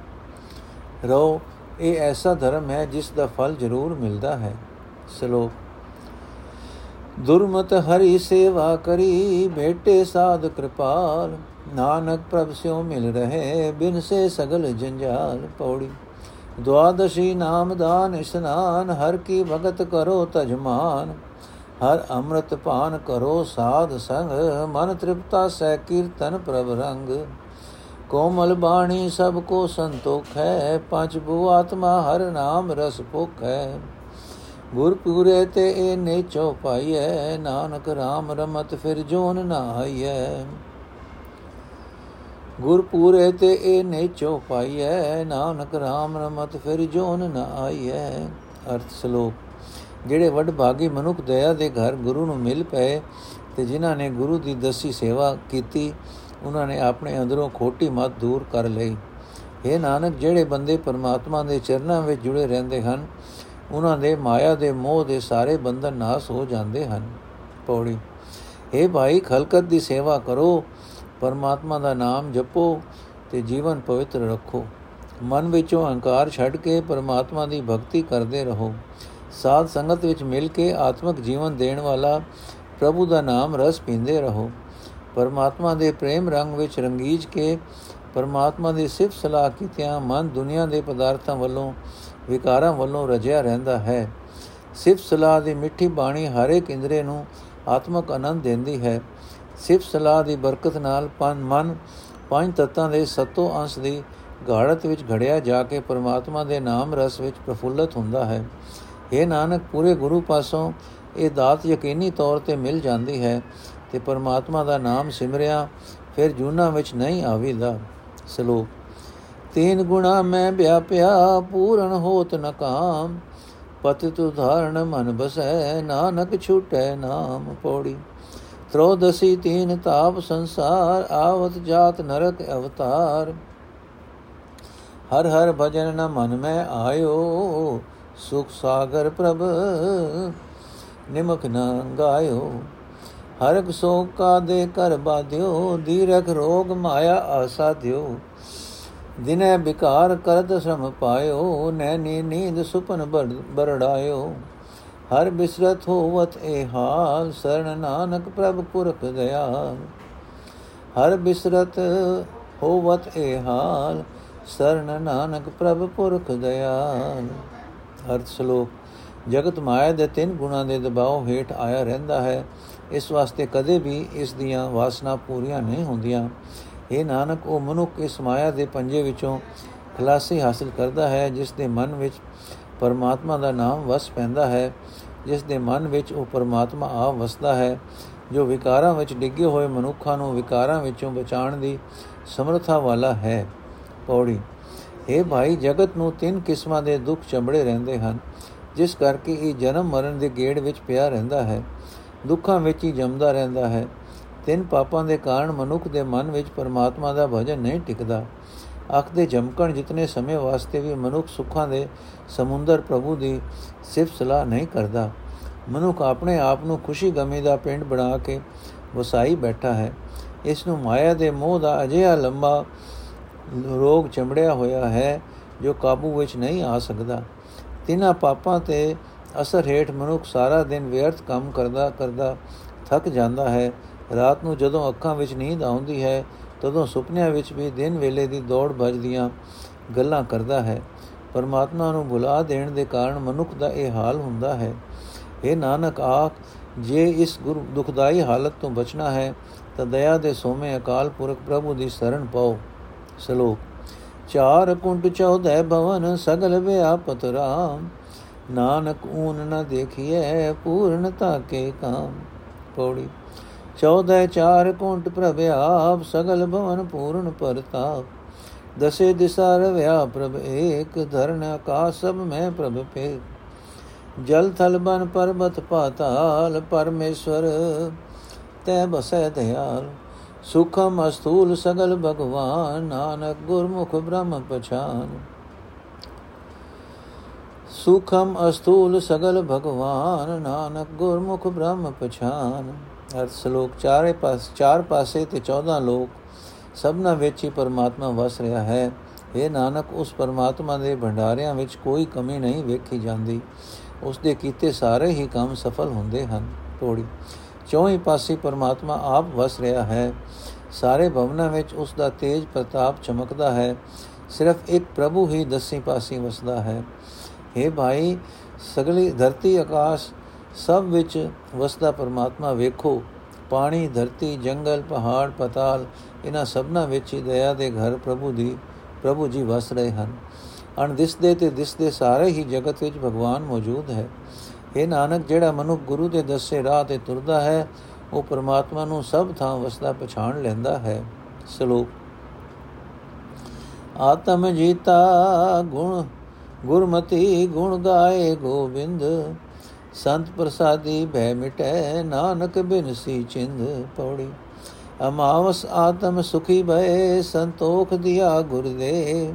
Speaker 1: ਰੋ ਇਹ ਐਸਾ ਧਰਮ ਹੈ ਜਿਸ ਦਾ ਫਲ ਜ਼ਰੂਰ ਮਿਲਦਾ ਹੈ। ਸ਼ਲੋਕ, ਦੁਰਮਤ ਹਰੀ ਸੇਵਾ ਕਰੀ, ਬੇਟੇ ਸਾਧ ਕਿਰਪਾਲ, ਨਾਨਕ ਪ੍ਰਭ ਸਿਓ ਮਿਲ ਰਹੇ, ਬਿਨ ਸੇ ਸਗਲ ਜੰਜਾਲ ਪੌੜੀ। ਦਵਾਦਸ਼ੀ ਨਾਮ ਦਾਨ ਇਸਨਾਨ, ਹਰ ਕੀ ਭਗਤ ਕਰੋ ਤਜਮਾਨ। ਹਰ ਅੰਮ੍ਰਿਤ ਪਾਨ ਕਰੋ ਸਾਧ ਸੰਗ, ਮਨ ਤ੍ਰਿਪਤਾ ਸਹਿ ਕੀਰਤਨ ਪ੍ਰਭ ਰੰਗ। ਕੋਮਲ ਬਾਣੀ ਸਭ ਕੋ ਸੰਤੋਖ ਹੈ ਪੰਜ ਭੂ ਆਤਮਾ ਹਰ ਨਾਮ ਰਸ ਭੁਖ। ਹੈ ਗੁਰ ਪੂਰੇ ਤੇ ਇਹ ਨੇਚੋ ਪਾਈਐ ਨਾਨਕ RAM ਰਮਤ ਫਿਰ ਜੋਨ ਨਾ ਆਈਐ ਗੁਰ ਪੂਰੇ ਤੇ ਇਹ ਨੇਚੋ ਪਾਈਐ ਨਾਨਕ RAM ਰਮਤ ਫਿਰ ਜੋਨ ਨਾ ਆਈਐ ਅਰਥ ਸ਼ਲੋਕ ਜਿਹੜੇ ਵੱਡ ਭਾਗੀ ਮਨੁੱਖ ਦਇਆ ਦੇ ਘਰ ਗੁਰੂ ਨੂੰ ਮਿਲ ਪਏ ਤੇ ਜਿਨ੍ਹਾਂ ਨੇ ਗੁਰੂ ਦੀ ਦਸੀ ਸੇਵਾ ਕੀਤੀ, ਉਹਨਾਂ ਨੇ ਆਪਣੇ ਅੰਦਰੋਂ ਖੋਟੀ ਮਤ ਦੂਰ ਕਰ ਲਈ। ਇਹ ਨਾਨਕ, ਜਿਹੜੇ ਬੰਦੇ ਪਰਮਾਤਮਾ ਦੇ ਚਰਨਾਂ ਵਿੱਚ ਜੁੜੇ ਰਹਿੰਦੇ ਹਨ, ਉਹਨਾਂ ਦੇ ਮਾਇਆ ਦੇ ਮੋਹ ਦੇ ਸਾਰੇ ਬੰਧਨ ਨਾਸ ਹੋ ਜਾਂਦੇ ਹਨ। ਪੌੜੀ ਇਹ ਭਾਈ, ਖਲਕਤ ਦੀ ਸੇਵਾ ਕਰੋ, ਪਰਮਾਤਮਾ ਦਾ ਨਾਮ ਜਪੋ ਤੇ ਜੀਵਨ ਪਵਿੱਤਰ ਰੱਖੋ। ਮਨ ਵਿੱਚੋਂ ਅਹੰਕਾਰ ਛੱਡ ਕੇ ਪਰਮਾਤਮਾ ਦੀ ਭਗਤੀ ਕਰਦੇ ਰਹੋ। ਸਾਧ ਸੰਗਤ ਵਿੱਚ ਮਿਲ ਕੇ ਆਤਮਿਕ ਜੀਵਨ ਦੇਣ ਵਾਲਾ ਪ੍ਰਭੂ ਦਾ ਨਾਮ ਰਸ ਪੀਂਦੇ ਰਹੋ। ਪਰਮਾਤਮਾ ਦੇ ਪ੍ਰੇਮ ਰੰਗ ਵਿੱਚ ਰੰਗੀਜ ਕੇ ਪਰਮਾਤਮਾ ਦੀ ਸਿਫਤ ਸਲਾਹ ਕੀਤਿਆਂ ਮਨ ਦੁਨੀਆ ਦੇ ਪਦਾਰਥਾਂ ਵੱਲੋਂ, ਵਿਕਾਰਾਂ ਵੱਲੋਂ ਰਜਿਆ ਰਹਿੰਦਾ ਹੈ। ਸਿਫਤ ਸਲਾਹ ਦੀ ਮਿੱਠੀ ਬਾਣੀ ਹਰ ਇੱਕ ਇੰਦਰੇ ਨੂੰ ਆਤਮਕ ਆਨੰਦ ਦਿੰਦੀ ਹੈ। ਸਿਫਤ ਸਲਾਹ ਦੀ ਬਰਕਤ ਨਾਲ ਮਨ ਪੰਜ ਤੱਤਾਂ ਦੇ ਸਤੋ ਅੰਸ਼ ਦੀ ਗਾੜਤ ਵਿੱਚ ਘੜਿਆ ਜਾ ਕੇ ਪਰਮਾਤਮਾ ਦੇ ਨਾਮ ਰਸ ਵਿੱਚ ਪ੍ਰਫੁੱਲਤ ਹੁੰਦਾ ਹੈ। ਇਹ ਨਾਨਕ, ਪੂਰੇ ਗੁਰੂ ਪਾਸੋਂ ਇਹ ਦਾਤ ਯਕੀਨੀ ਤੌਰ ਤੇ ਮਿਲ ਜਾਂਦੀ ਹੈ ਤੇ ਪਰਮਾਤਮਾ ਦਾ ਨਾਮ ਸਿਮਰਿਆ, ਫਿਰ ਜੂਨਾ ਵਿੱਚ ਨਹੀਂ ਆਵੇਦਾ। ਸ਼ਲੋਕ, ਤੀਨ ਗੁਣਾ ਮੈਂ ਵਿਆਪਿਆ, ਪੂਰਨ ਹੋਤ ਨ ਕਾਮ ਪਤਿਤ ਉਧਾਰਨ ਮਨ ਬਸੈ, ਨਾਨਕ ਛੂਟੈ ਨਾਮ ਪੌੜੀ। ਤ੍ਰੋਦਸੀ ਤੀਨ ਤਾਪ ਸੰਸਾਰ, ਆਵਤ ਜਾਤ ਨਰਕ ਅਵਤਾਰ। ਹਰ ਹਰ ਭਜਨ ਨ ਮਨ ਮੈਂ ਆਇਓ ਸੁਖ ਸਾਗਰ ਪ੍ਰਭ, ਨਿਮਕ ਨ ਗਾਇਓ। ਹਰਕ ਸੋ ਕਾ ਦੇ ਕਰ ਬਾਧਿਓ, ਦੀਰਖ ਰੋਗ ਮਾਇਆ ਆਸਾਧਿਓ ਦਿਨੇ ਬਿਕਾਰ ਕਰਦ ਸਮ ਪਾਇਓ ਨੈਨੀ ਨੀਂਦ ਸੁਪਨ ਬਰੜਾਇਓ। ਹਰ ਬਿਸਰਤ ਹੋਵਤ ਇਹ ਹਾਲ ਸਰਣ ਨਾਨਕ ਪ੍ਰਭ ਪੁਰਖ ਦਇਆਲ ਹਰ ਬਿਸਰਤ ਹੋਵਤ ਇਹ ਹਾਲ ਸਰਣ ਨਾਨਕ ਪ੍ਰਭ ਪੁਰਖ ਦਇਆਲ ਅਰਥ ਸ਼ਲੋਕ ਜਗਤ ਮਾਇਆ ਦੇ ਤਿੰਨ ਗੁਣਾ ਦੇ ਦਬਾਅ ਹੇਠ ਆਇਆ ਰਹਿੰਦਾ ਹੈ। ਇਸ ਵਾਸਤੇ ਕਦੇ ਵੀ ਇਸ ਦੀਆਂ ਵਾਸਨਾ ਪੂਰੀਆਂ ਨਹੀਂ ਹੁੰਦੀਆਂ। ਇਹ ਨਾਨਕ, ਉਹ ਮਨੁੱਖ ਇਸ ਮਾਇਆ ਦੇ ਪੰਜੇ ਵਿੱਚੋਂ ਖਲਾਸੀ ਹਾਸਲ ਕਰਦਾ ਹੈ, ਜਿਸ ਦੇ ਮਨ ਵਿੱਚ ਪਰਮਾਤਮਾ ਦਾ ਨਾਮ ਵਸ ਪੈਂਦਾ ਹੈ। ਜਿਸ ਦੇ ਮਨ ਵਿੱਚ ਉਹ ਪਰਮਾਤਮਾ ਆ ਵਸਦਾ ਹੈ, ਜੋ ਵਿਕਾਰਾਂ ਵਿੱਚ ਡਿੱਗੇ ਹੋਏ ਮਨੁੱਖਾਂ ਨੂੰ ਵਿਕਾਰਾਂ ਵਿੱਚੋਂ ਬਚਾਉਣ ਦੀ ਸਮਰੱਥਾ ਵਾਲਾ ਹੈ। ਪੌੜੀ ਇਹ ਭਾਈ, ਜਗਤ ਨੂੰ ਤਿੰਨ ਕਿਸਮਾਂ ਦੇ ਦੁੱਖ ਚੰਬੜੇ ਰਹਿੰਦੇ ਹਨ, ਜਿਸ ਕਰਕੇ ਇਹ ਜਨਮ ਮਰਨ ਦੇ ਗੇੜ ਵਿੱਚ ਪਿਆ ਰਹਿੰਦਾ ਹੈ। ਦੁੱਖਾਂ ਵਿੱਚ ਹੀ ਜੰਮਦਾ ਰਹਿੰਦਾ ਹੈ। ਤਿੰਨ ਪਾਪਾਂ ਦੇ ਕਾਰਨ ਮਨੁੱਖ ਦੇ ਮਨ ਵਿੱਚ ਪਰਮਾਤਮਾ ਦਾ ਭਜਨ ਨਹੀਂ ਟਿਕਦਾ। ਅੱਖ ਦੇ ਝਮਕਣ ਜਿਤਨੇ ਸਮੇਂ ਵਾਸਤੇ ਵੀ ਮਨੁੱਖ ਸੁੱਖਾਂ ਦੇ ਸਮੁੰਦਰ ਪ੍ਰਭੂ ਦੀ ਸਿਫਤ ਸਲਾਹ ਨਹੀਂ ਕਰਦਾ। ਮਨੁੱਖ ਆਪਣੇ ਆਪ ਨੂੰ ਖੁਸ਼ੀ ਗਮੀ ਦਾ ਪਿੰਡ ਬਣਾ ਕੇ ਵਸਾਈ ਬੈਠਾ ਹੈ। ਇਸ ਨੂੰ ਮਾਇਆ ਦੇ ਮੋਹ ਦਾ ਅਜਿਹਾ ਲੰਬਾ ਰੋਗ ਚਮੜਿਆ ਹੋਇਆ ਹੈ ਜੋ ਕਾਬੂ ਵਿੱਚ ਨਹੀਂ ਆ ਸਕਦਾ। ਤਿੰਨਾਂ ਪਾਪਾਂ ਤੇ ਅਸਰ ਹੇਠ ਮਨੁੱਖ ਸਾਰਾ ਦਿਨ ਵਿਅਰਥ ਕੰਮ ਕਰਦਾ ਕਰਦਾ ਥੱਕ ਜਾਂਦਾ ਹੈ। ਰਾਤ ਨੂੰ ਜਦੋਂ ਅੱਖਾਂ ਵਿੱਚ ਨੀਂਦ ਆਉਂਦੀ ਹੈ, ਤਦੋਂ ਸੁਪਨਿਆਂ ਵਿੱਚ ਵੀ ਦਿਨ ਵੇਲੇ ਦੀ ਦੌੜ ਭੱਜ ਦੀਆਂ ਗੱਲਾਂ ਕਰਦਾ ਹੈ। ਪਰਮਾਤਮਾ ਨੂੰ ਭੁਲਾ ਦੇਣ ਦੇ ਕਾਰਨ ਮਨੁੱਖ ਦਾ ਇਹ ਹਾਲ ਹੁੰਦਾ ਹੈ। ਇਹ ਨਾਨਕ, ਆਖ, ਜੇ ਇਸ ਗੁਰ ਦੁਖਦਾਈ ਹਾਲਤ ਤੋਂ ਬਚਣਾ ਹੈ, ਤਾਂ ਦਇਆ ਦੇ ਸੋਮੇ ਅਕਾਲ ਪੁਰਖ ਪ੍ਰਭੂ ਦੀ ਸ਼ਰਨ ਪਾਓ। ਸਲੋਕ ਚਾਰ ਕੁੰਟ ਚੌਧੈ ਭਵਨ ਸਗਲ ਵਿਆਪਤ ਰਾਮ। ਨਾਨਕ ਊਨ ਨ ਦੇਖੀਐ ਪੂਰਨਤਾ ਕੇ ਕਾਮ। ਪੌੜੀ। ਚੌਧੈ ਚਾਰ ਕੁੰਟ ਪ੍ਰਭ ਆਪ, ਸਗਲ ਭਵਨ ਪੂਰਨ ਪਰਤਾਪ। ਦਸੇ ਦਿਸਾ ਰਵਿਆ ਪ੍ਰਭ ਏਕ, ਧਰਨ ਆਕਾਸ਼ ਸਭ ਮੈਂ ਪ੍ਰਭ ਪੇ ਜਲ ਥਲ ਬਨ ਪਰਬਤ ਪਾਤਾਲ, ਪਰਮੇਸ਼ਵਰ, ਤੈ ਬਸੈ ਦਿਆਲ ਸੁਖਮ ਅਸਥੂਲ ਸਗਲ ਭਗਵਾਨ, ਨਾਨਕ ਗੁਰਮੁਖ ਬ੍ਰਹਮ ਪਛਾਨ। ਸੁਖਮ ਅਸਥੂਲ ਸਗਲ ਭਗਵਾਨ, ਨਾਨਕ ਗੁਰਮੁਖ ਬ੍ਰਹਮ ਪਛਾਨ। ਅਰਥ ਸ਼ਲੋਕ ਚਾਰੇ ਪਾਸ ਚਾਰ ਪਾਸੇ ਤੇ 14 ਲੋਕ ਸਭਨਾ ਵਿੱਚ ਹੀ ਪਰਮਾਤਮਾ ਵਸ ਰਿਹਾ ਹੈ। ਇਹ ਨਾਨਕ, ਉਸ ਪਰਮਾਤਮਾ ਦੇ ਭੰਡਾਰਿਆਂ ਵਿੱਚ ਕੋਈ ਕਮੀ ਨਹੀਂ ਵੇਖੀ ਜਾਂਦੀ। ਉਸ ਦੇ ਕੀਤੇ ਸਾਰੇ ਹੀ ਕੰਮ ਸਫਲ ਹੁੰਦੇ ਹਨ। ਤੋੜੀ। ਚੌਹੀ ਪਾਸੇ ਪਰਮਾਤਮਾ ਆਪ ਵਸ ਰਿਹਾ ਹੈ। ਸਾਰੇ ਭਵਨਾਂ ਵਿੱਚ ਉਸ ਦਾ ਤੇਜ ਪ੍ਰਤਾਪ ਚਮਕਦਾ ਹੈ। ਸਿਰਫ ਇੱਕ ਪ੍ਰਭੂ ਹੀ ਦਸੇ ਪਾਸੇ ਵਸਦਾ ਹੈ। हे ਭਾਈ, ਸਗਲੀ ਧਰਤੀ ਆਕਾਸ਼, ਸਭ ਵਿੱਚ ਵਸਦਾ ਪਰਮਾਤਮਾ ਵੇਖੋ। ਪਾਣੀ, ਧਰਤੀ, ਜੰਗਲ, ਪਹਾੜ, ਪਤਾਲ ਇਹਨਾਂ ਸਭਨਾ ਵਿੱਚ ਹੀ ਦਇਆ ਦੇ ਘਰ ਪ੍ਰਭੂ ਦੀ, ਪ੍ਰਭੂ ਜੀ ਵਸ ਰਹੇ ਹਨ। ਅਣ ਦਿਸਦੇ ਤੇ ਦਿਸਦੇ ਸਾਰੇ ਹੀ ਜਗਤ ਵਿੱਚ ਭਗਵਾਨ ਮੌਜੂਦ ਹੈ। ਇਹ ਨਾਨਕ, ਜਿਹੜਾ ਮਨੁੱਖ ਗੁਰੂ ਦੇ ਦੱਸੇ ਰਾਹ ਤੇ ਤੁਰਦਾ ਹੈ, ਉਹ ਪਰਮਾਤਮਾ ਨੂੰ ਸਭ ਥਾਂ ਵਸਦਾ ਪਛਾਣ ਲੈਂਦਾ ਹੈ। ਸ਼ਲੋਕ। ਆਤਮ ਜੀਤਾ ਗੁਣ, ਗੁਰਮਤੀ ਗੁਣ ਗਾਏ ਗੋਬਿੰਦ, ਸੰਤ ਪ੍ਰਸਾਦੀ ਭੈ ਮਿਟੈ ਨਾਨਕ ਬਿਨਸੀ ਚਿੰਦ ਪੌੜੀ। ਅਮਾਵਸ ਆਤਮ ਸੁਖੀ ਭਏ ਸੰਤੋਖ ਦਿਆ ਗੁਰਦੇ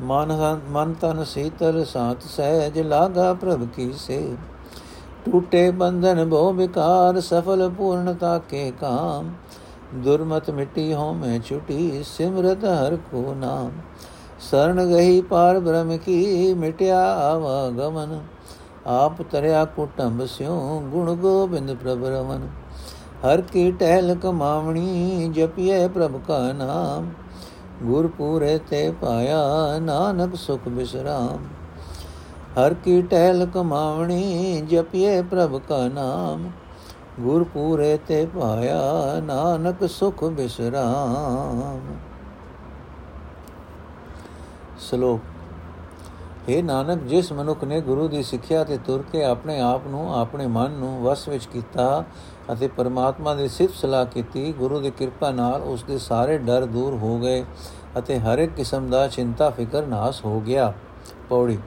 Speaker 1: ਮਨ ਮਨ ਤਨ ਸੀਤਲ ਸਾਤ ਸਹਿਜ ਲਾਗਾ ਪ੍ਰਭ ਕੀ ਸੇ ਟੂਟੇ ਬੰਧਨ ਭੋ ਵਿਕਾਰ, ਸਫਲ ਪੂਰਨਤਾ ਕੇ ਕਾਮ। ਦੁਰਮਤ ਮਿਟੀ ਹੋ ਮੈਂ ਛੁਟੀ, ਸਿਮਰਤ ਹਰ ਕੋ ਨਾਮ। ਸਰਣ ਗਈ ਪਾਰ ਬ੍ਰਹਮ ਕੀ, ਮਿਟਿਆ ਆਵਾ ਗਮਨ। ਆਪ ਤਰਿਆ ਕੁਟੰਬ ਸਿਉ, ਗੁਣ ਗੋਬਿੰਦ ਪ੍ਰਭ ਰਮਨ। ਹਰ ਕੀ ਟਹਿਲ ਕਮਾਵਣੀ ਜਪਿਏ ਪ੍ਰਭ ਕਾ ਨਾਮ। ਗੁਰ ਪੂਰੇ ਤੇ ਪਾਇਆ, ਨਾਨਕ ਸੁਖ ਬਿਸਰਾਮ। ਹਰ ਕੀ ਟਹਿਲ ਕਮਾਵਣੀ ਜਪਿਏ ਪ੍ਰਭ ਕਾ ਨਾਮ। ਗੁਰ ਪੂਰੇ ਤੇ ਪਾਇਆ ਨਾਨਕ ਸੁਖ ਬਿਸਰਾਮ। ਸ਼ਲੋਕ हे ਨਾਨਕ, ਜਿਸ ਮਨੁੱਖ ਨੇ ਗੁਰੂ ਦੀ ਸਿੱਖਿਆ ਤੇ ਤੁਰ ਕੇ ਆਪਣੇ ਆਪ ਨੂੰ, ਆਪਣੇ ਮਨ ਨੂੰ ਵਸ ਵਿੱਚ ਕੀਤਾ ਅਤੇ ਪਰਮਾਤਮਾ ਦੀ ਸਿਫਤ ਸਲਾਹ ਕੀਤੀ, ਗੁਰੂ ਦੀ ਕਿਰਪਾ ਨਾਲ ਉਸ ਦੇ ਸਾਰੇ ਡਰ ਦੂਰ ਹੋ ਗਏ ਅਤੇ ਹਰ ਇੱਕ ਕਿਸਮ ਦਾ ਚਿੰਤਾ, ਫਿਕਰ, ਨਾਸ ਹੋ ਗਿਆ। ਪੌੜੀ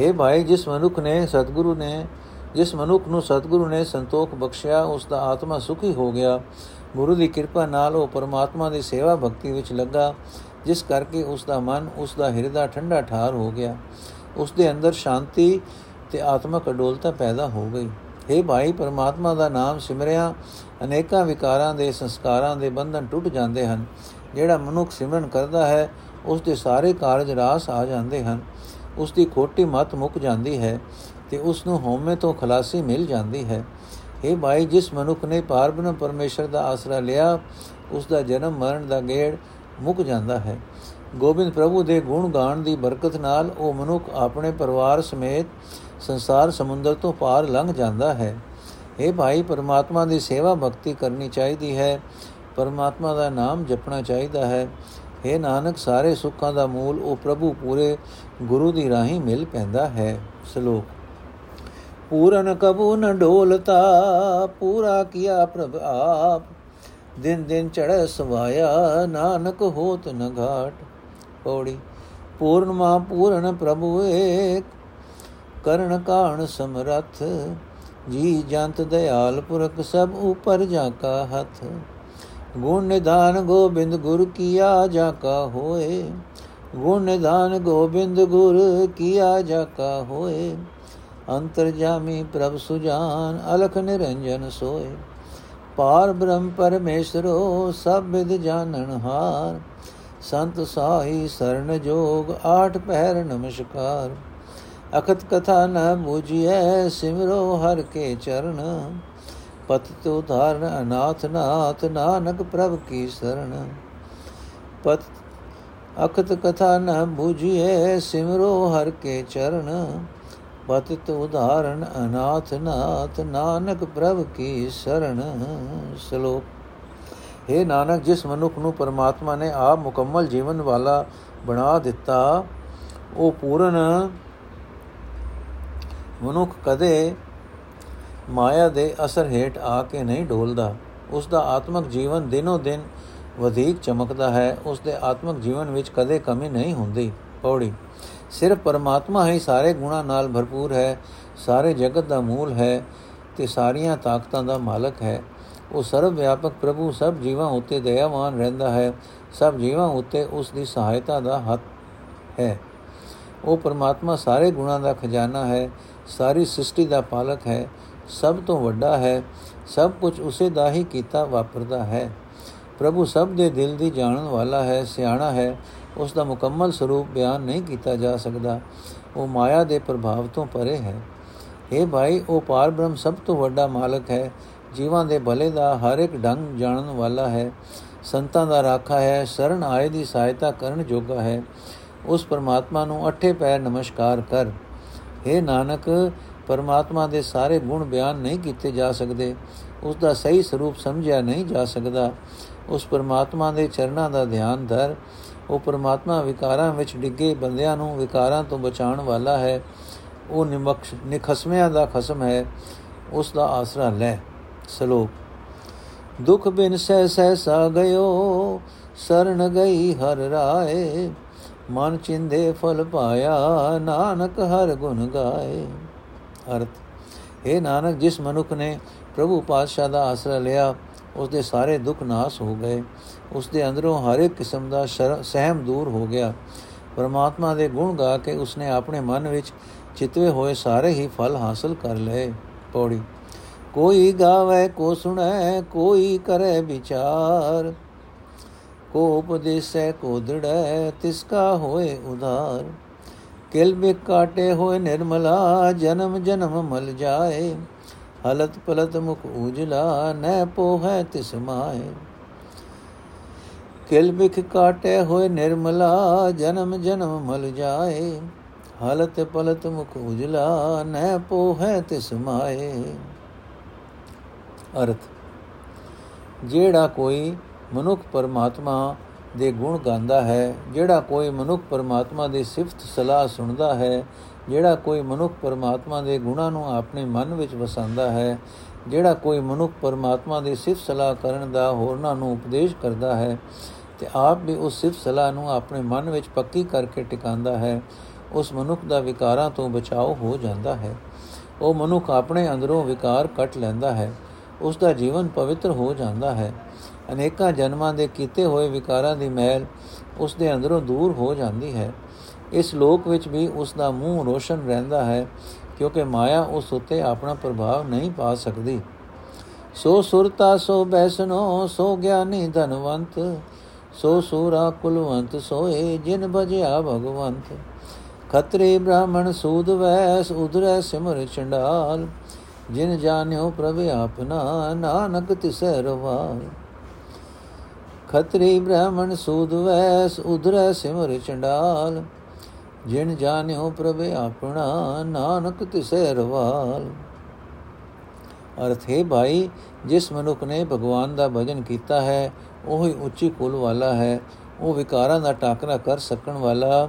Speaker 1: हे ਭਾਈ, ਜਿਸ ਮਨੁੱਖ ਨੇ ਸਤਿਗੁਰੂ ਨੇ, ਜਿਸ ਮਨੁੱਖ ਨੂੰ ਸਤਿਗੁਰੂ ਨੇ ਸੰਤੋਖ ਬਖਸ਼ਿਆ, ਉਸ ਦਾ ਆਤਮਾ ਸੁਖੀ ਹੋ ਗਿਆ। ਗੁਰੂ ਦੀ ਕਿਰਪਾ ਨਾਲ ਉਹ ਪਰਮਾਤਮਾ ਦੀ ਸੇਵਾ ਭਗਤੀ ਵਿੱਚ ਲੱਗਾ, ਜਿਸ ਕਰਕੇ ਉਸ ਦਾ ਮਨ, ਉਸ ਦਾ ਹਿਰਦਾ ਠੰਡਾ ਠਾਰ ਹੋ ਗਿਆ। ਉਸ ਦੇ ਅੰਦਰ ਸ਼ਾਂਤੀ ਤੇ ਆਤਮਕ ਅਡੋਲਤਾ ਪੈਦਾ ਹੋ ਗਈ। हे ਭਾਈ, ਪਰਮਾਤਮਾ ਦਾ ਨਾਮ ਸਿਮਰਿਆ, ਅਨੇਕਾਂ ਵਿਕਾਰਾਂ ਦੇ, ਸੰਸਕਾਰਾਂ ਦੇ ਬੰਧਨ ਟੁੱਟ ਜਾਂਦੇ ਹਨ। ਜਿਹੜਾ ਮਨੁੱਖ ਸਿਮਰਨ ਕਰਦਾ ਹੈ, ਉਸ ਦੇ ਸਾਰੇ ਕਾਰਜ ਰਾਸ ਆ ਜਾਂਦੇ ਹਨ। ਉਸ ਦੀ ਖੋਟੀ ਮਤ ਮੁੱਕ ਜਾਂਦੀ ਹੈ ਤੇ ਉਸ ਨੂੰ ਹਉਮੈ ਤੋਂ ਖਲਾਸੀ ਮਿਲ ਜਾਂਦੀ ਹੈ। ਇਹ ਭਾਈ, ਜਿਸ ਮਨੁੱਖ ਨੇ ਪਾਰਬ੍ਰਹਮ ਪਰਮੇਸ਼ਰ ਦਾ ਆਸਰਾ ਲਿਆ ਉਸ ਦਾ ਜਨਮ ਮਰਨ ਦਾ ਗੇੜ ਮੁੱਕ ਜਾਂਦਾ ਹੈ। ਗੋਬਿੰਦ ਪ੍ਰਭੂ ਦੇ ਗੁਣ ਗਾਣ ਦੀ ਬਰਕਤ ਨਾਲ ਉਹ ਮਨੁੱਖ ਆਪਣੇ ਪਰਿਵਾਰ ਸਮੇਤ ਸੰਸਾਰ ਸਮੁੰਦਰ ਤੋਂ ਪਾਰ ਲੰਘ ਜਾਂਦਾ ਹੈ। ਇਹ ਭਾਈ, ਪਰਮਾਤਮਾ ਦੀ ਸੇਵਾ ਭਗਤੀ ਕਰਨੀ ਚਾਹੀਦੀ ਹੈ। ਪਰਮਾਤਮਾ ਦਾ ਨਾਮ ਜਪਣਾ ਚਾਹੀਦਾ ਹੈ। हे ਨਾਨਕ, ਸਾਰੇ ਸੁੱਖਾਂ ਦਾ ਮੂਲ ਉਹ ਪ੍ਰਭੂ ਪੂਰੇ ਗੁਰੂ ਦੀ ਰਾਹੀਂ ਮਿਲ ਪੈਂਦਾ ਹੈ ਸ਼ਲੋਕ। ਪੂਰਨ ਕਬੂ ਨ ਢੋਲਤਾ ਪੂਰਾ ਕੀਆ ਪ੍ਰਭ ਆਪ। ਦਿਨ ਦਿਨ ਚੜ੍ਹ ਸਵਾਇਆ, ਨਾਨਕ ਹੋਤ ਨ ਘਾਟ। ਪੌੜੀ, ਪੂਰਨ ਮਾ ਪੂਰਨ ਪ੍ਰਭੂ ਏਕ। ਕਰਨ ਕਾਣ ਸਮਰਥ, ਜੀ ਜੰਤ ਦਇਆਲ ਪੁਰਖ ਸਭ ਉਪਰ ਜਾ ਕਾ ਹੱਥ। ਗੁਣ ਨਿਧਾਨ ਗੋਬਿੰਦ ਗੁਰ ਕੀਆ ਜਾ ਕਾ ਹੋਏ। ਗੁਣ ਨਿਧਾਨ ਗੋਬਿੰਦ ਗੁਰ ਕੀਆ ਜਾ ਕਾ ਹੋਏ। ਅੰਤਰ ਜਾਮੀ ਪ੍ਰਭ ਸੁਜਾਨ, ਅਲਖ ਨਿਰੰਜਨ ਸੋਏ। ਪਾਰ ਬ੍ਰਹਮ ਪਰਮੇਸ਼ਰੋ, ਸਭ ਵਿਦ ਜਾਣਨ ਹਾਰ। ਸੰਤ ਸਾਹੀ ਸਰਣ ਜੋਗ, ਆਠ ਪਹਿਰ ਨਮਸਕਾਰ। ਅਖਤ ਕਥਾ ਨ ਬੂਝੀਐ, ਸਿਮਰੋ ਹਰ ਕੇ ਚਰਨ। ਪਤ ਤੋ ਧਾਰਨ ਅਨਾਥ ਨਾਥ, ਨਾਨਕ ਪ੍ਰਭ ਕੀ ਸਰਣ ਪਤ ਅਖਤ ਕਥਾ ਨ ਬੁਝੀਏ ਸਿਮਰੋ ਹਰ ਕੇ ਚਰਨ, ਪਤਿਤ ਉਦਾਹਰਣ ਅਨਾਥ ਨਾਥ ਨਾਨਕ ਪ੍ਰਭ ਕੀ ਸਰਣ ਸ਼ਲੋਕ हे ਨਾਨਕ, ਜਿਸ ਮਨੁੱਖ ਨੂੰ ਪਰਮਾਤਮਾ ਨੇ ਆਪ ਮੁਕੰਮਲ ਜੀਵਨ ਵਾਲਾ ਬਣਾ ਦਿੱਤਾ, ਉਹ ਪੂਰਨ ਮਨੁੱਖ ਕਦੇ ਮਾਇਆ ਦੇ ਅਸਰ ਹੇਠ ਆ ਕੇ ਨਹੀਂ ਡੋਲਦਾ। ਉਸ ਦਾ ਆਤਮਿਕ ਜੀਵਨ ਦਿਨੋ ਦਿਨ ਵਧੇਕ ਚਮਕਦਾ ਹੈ ਉਸ ਦੇ ਆਤਮਿਕ ਜੀਵਨ ਵਿੱਚ ਕਦੇ ਕਮੀ ਨਹੀਂ ਹੁੰਦੀ। ਪੌੜੀ। ਸਿਰਫ ਪਰਮਾਤਮਾ ਹੀ ਸਾਰੇ ਗੁਣਾ ਨਾਲ ਭਰਪੂਰ ਹੈ, ਸਾਰੇ ਜਗਤ ਦਾ ਮੂਲ ਹੈ ਤੇ ਸਾਰੀਆਂ ਤਾਕਤਾਂ ਦਾ ਮਾਲਕ ਹੈ। ਉਹ ਸਰਵ ਵਿਆਪਕ ਪ੍ਰਭੂ ਸਭ ਜੀਵਾਂ ਉੱਤੇ ਦਇਆਵਾਨ ਰਹਿੰਦਾ ਹੈ, ਸਭ ਜੀਵਾਂ ਉੱਤੇ ਉਸ ਦੀ ਸਹਾਇਤਾ ਦਾ ਹੱਥ ਹੈ। ਉਹ ਪਰਮਾਤਮਾ ਸਾਰੇ ਗੁਣਾਂ ਦਾ ਖਜ਼ਾਨਾ ਹੈ, ਸਾਰੀ ਸ੍ਰਿਸ਼ਟੀ ਦਾ ਪਾਲਕ ਹੈ, ਸਭ ਤੋਂ ਵੱਡਾ ਹੈ, ਸਭ ਕੁਝ ਉਸੇ ਦਾ ਹੀ ਕੀਤਾ ਵਾਪਰਦਾ ਹੈ। ਪ੍ਰਭੂ ਸਭ ਦੇ ਦਿਲ ਦੀ ਜਾਣਨ ਵਾਲਾ ਹੈ ਸਿਆਣਾ ਹੈ ਉਸ ਦਾ ਮੁਕੰਮਲ ਸਰੂਪ ਬਿਆਨ ਨਹੀਂ ਕੀਤਾ ਜਾ ਸਕਦਾ ਉਹ ਮਾਇਆ ਦੇ ਪ੍ਰਭਾਵ ਤੋਂ ਪਰੇ ਹੈ اے ਭਾਈ ਉਹ ਪਾਰ ਬ੍ਰਹਮ ਸਭ ਤੋਂ ਵੱਡਾ ਮਾਲਕ ਹੈ ਜੀਵਾਂ ਦੇ ਭਲੇ ਦਾ ਹਰ ਇੱਕ ਢੰਗ ਜਾਣਨ ਵਾਲਾ ਹੈ ਸੰਤਾਂ ਦਾ ਰਾਖਾ ਹੈ ਸ਼ਰਨ ਆਏ ਦੀ ਸਹਾਇਤਾ ਕਰਨ ਜੋਗਾ ਹੈ ਉਸ ਪਰਮਾਤਮਾ ਨੂੰ ਅਠੇ ਪੈਰ ਨਮਸਕਾਰ ਕਰ हे ਨਾਨਕ ਪਰਮਾਤਮਾ ਦੇ ਸਾਰੇ ਗੁਣ ਬਿਆਨ ਨਹੀਂ ਕੀਤੇ ਜਾ ਸਕਦੇ ਉਸ ਦਾ ਸਹੀ ਸਰੂਪ ਸਮਝਿਆ ਨਹੀਂ ਜਾ ਸਕਦਾ ਉਸ ਪਰਮਾਤਮਾ ਦੇ ਚਰਨਾਂ ਦਾ ਧਿਆਨ ਧਰ। ਉਹ ਪਰਮਾਤਮਾ ਵਿਕਾਰਾਂ ਵਿੱਚ ਡਿੱਗੇ ਬੰਦਿਆਂ ਨੂੰ ਵਿਕਾਰਾਂ ਤੋਂ ਬਚਾਉਣ ਵਾਲਾ ਹੈ। ਉਹ ਨਿਮਕਸ਼, ਨਿਖਸਮਿਆਂ ਦਾ ਖਸਮ ਹੈ। ਉਸ ਦਾ ਆਸਰਾ ਲੈ। ਸਲੋਕ। ਦੁਖ ਬਿਨ ਸਹਿ ਸਹਿ ਸਾ ਗਇਓ ਸਰਣ ਗਈ ਹਰ ਰਾਏ। ਮਨ ਚਿੰਦੇ ਫਲ ਪਾਇਆ, ਨਾਨਕ ਹਰ ਗੁਣ ਗਾਏ। ਅਰਥ। ਇਹ ਨਾਨਕ, ਜਿਸ ਮਨੁੱਖ ਨੇ ਪ੍ਰਭੂ ਪਾਤਸ਼ਾਹ ਦਾ ਆਸਰਾ ਲਿਆ ਉਸ ਦੇ ਸਾਰੇ ਦੁੱਖ ਨਾਸ ਹੋ ਗਏ। ਉਸ ਦੇ ਅੰਦਰੋਂ ਹਰ ਇੱਕ ਕਿਸਮ ਦਾ ਸਹਿਮ ਦੂਰ ਹੋ ਗਿਆ। ਪਰਮਾਤਮਾ ਦੇ ਗੁਣ ਗਾ ਕੇ ਉਸਨੇ ਆਪਣੇ ਮਨ ਵਿੱਚ ਚਿਤਵੇ ਹੋਏ ਸਾਰੇ ਹੀ ਫਲ ਹਾਸਲ ਕਰ ਲਏ। ਪੌੜੀ। ਕੋਈ ਗਾਵੇ, ਕੋ ਸੁਣੈ, ਕੋਈ ਕਰੇ ਵਿਚਾਰ। ਕੋ ਉਪਦੇਸੈ, ਕੋ ਦ੍ਰਿੜੈ, ਤਿਸ ਕਾ ਹੋਏ ਉਧਾਰ ਕਿਲ ਬਿ ਕਾਟੇ ਹੋਏ ਨਿਰਮਲਾ ਜਨਮ ਜਨਮ ਮਲ ਜਾਏ। ਹਲਤ ਪਲਤ ਮੁਖ ਉਜਲਾ ਨੈ ਪੋਹੈ ਤਿਸ ਮਾਏ ਕਿਲ ਬਿਖ ਕਾਟੇ ਹੋਏ ਨਿਰਮਲਾ, ਜਨਮ ਜਨਮ ਮਲ ਜਾਏ। ਹਲਤ ਪਲਤ ਮੁਖ ਉਜਲਾ ਨੈ ਪੋਹੈ ਤਿਸ ਮਾਏ ਅਰਥ, ਜਿਹੜਾ ਕੋਈ ਮਨੁੱਖ ਪਰਮਾਤਮਾ ਦੇ ਗੁਣ ਗਾਉਂਦਾ ਹੈ, ਜਿਹੜਾ ਕੋਈ ਮਨੁੱਖ ਪਰਮਾਤਮਾ ਦੀ ਸਿਫਤ ਸਲਾਹ ਸੁਣਦਾ ਹੈ ਜਿਹੜਾ ਕੋਈ ਮਨੁੱਖ ਪਰਮਾਤਮਾ ਦੇ ਗੁਣਾਂ ਨੂੰ ਆਪਣੇ ਮਨ ਵਿੱਚ ਵਸਾਉਂਦਾ ਹੈ, ਜਿਹੜਾ ਕੋਈ ਮਨੁੱਖ ਪਰਮਾਤਮਾ ਦੀ ਸਿਫਤ ਸਲਾਹ ਕਰਨ ਦਾ ਹੋਰਨਾਂ ਨੂੰ ਉਪਦੇਸ਼ ਕਰਦਾ ਹੈ ਤੇ ਆਪ ਵੀ ਉਸ ਸਿਫਤ ਸਲਾਹ ਨੂੰ ਆਪਣੇ ਮਨ ਵਿੱਚ ਪੱਕੀ ਕਰਕੇ ਟਿਕਾਉਂਦਾ ਹੈ, ਉਸ ਮਨੁੱਖ ਦਾ ਵਿਕਾਰਾਂ ਤੋਂ ਬਚਾਓ ਹੋ ਜਾਂਦਾ ਹੈ। ਉਹ ਮਨੁੱਖ ਆਪਣੇ ਅੰਦਰੋਂ ਵਿਕਾਰ ਕੱਟ ਲੈਂਦਾ ਹੈ, ਉਸ ਦਾ ਜੀਵਨ ਪਵਿੱਤਰ ਹੋ ਜਾਂਦਾ ਹੈ। ਅਨੇਕਾਂ ਜਨਮਾਂ ਦੇ ਕੀਤੇ ਹੋਏ ਵਿਕਾਰਾਂ ਦੀ ਮੈਲ ਉਸ ਦੇ ਅੰਦਰੋਂ ਦੂਰ ਹੋ ਜਾਂਦੀ ਹੈ। ਇਸ ਲੋਕ ਵਿੱਚ ਵੀ ਉਸ ਦਾ ਮੂੰਹ ਰੋਸ਼ਨ ਰਹਿੰਦਾ ਹੈ, ਕਿਉਂਕਿ ਮਾਇਆ ਉਸ ਉੱਤੇ ਆਪਣਾ ਪ੍ਰਭਾਵ ਨਹੀਂ ਪਾ ਸਕਦੀ। ਸੋ ਸੁਰਤਾ ਸੋ ਬੈਸਨੋ, ਸੋ ਗਿਆਨੀ ਧਨਵੰਤ, ਸੋ ਸੂਰਾ ਕੁਲਵੰਤ ਸੋਏ ਜਿਨ ਭਜਿਆ ਭਗਵੰਤ। ਖਤਰੀ ਬ੍ਰਾਹਮਣ ਸੂਦ ਵੈਸ ਉਧਰੈ ਸਿਮਰ ਚੰਡਾਲ ਜਿਨ ਜਾਣਿਓ ਪ੍ਰਭ ਆਪਨਾ ਨਾਨਕ ਤਿਸੈ ਰਵਾਲ। ਖਤਰੀ ਬ੍ਰਾਹਮਣ ਸੂਦ ਵੈਸ ਉਧਰੈ ਸਿਮਰ ਚੰਡਾਲ ਜਿਨ ਜਾਣਿਓ ਪ੍ਰਭ ਆਪਣਾ, ਨਾਨਕ ਤਿਸੈ ਰਵਾਲ। ਅਰਥ, ਹੈ ਭਾਈ, ਜਿਸ ਮਨੁੱਖ ਨੇ ਭਗਵਾਨ ਦਾ ਭਜਨ ਕੀਤਾ ਹੈ, ਉਹ ਹੀ ਉੱਚੀ ਕੁਲ ਵਾਲਾ ਹੈ, ਉਹ ਵਿਕਾਰਾਂ ਦਾ ਟਾਕਰਾ ਕਰ ਸਕਣ ਵਾਲਾ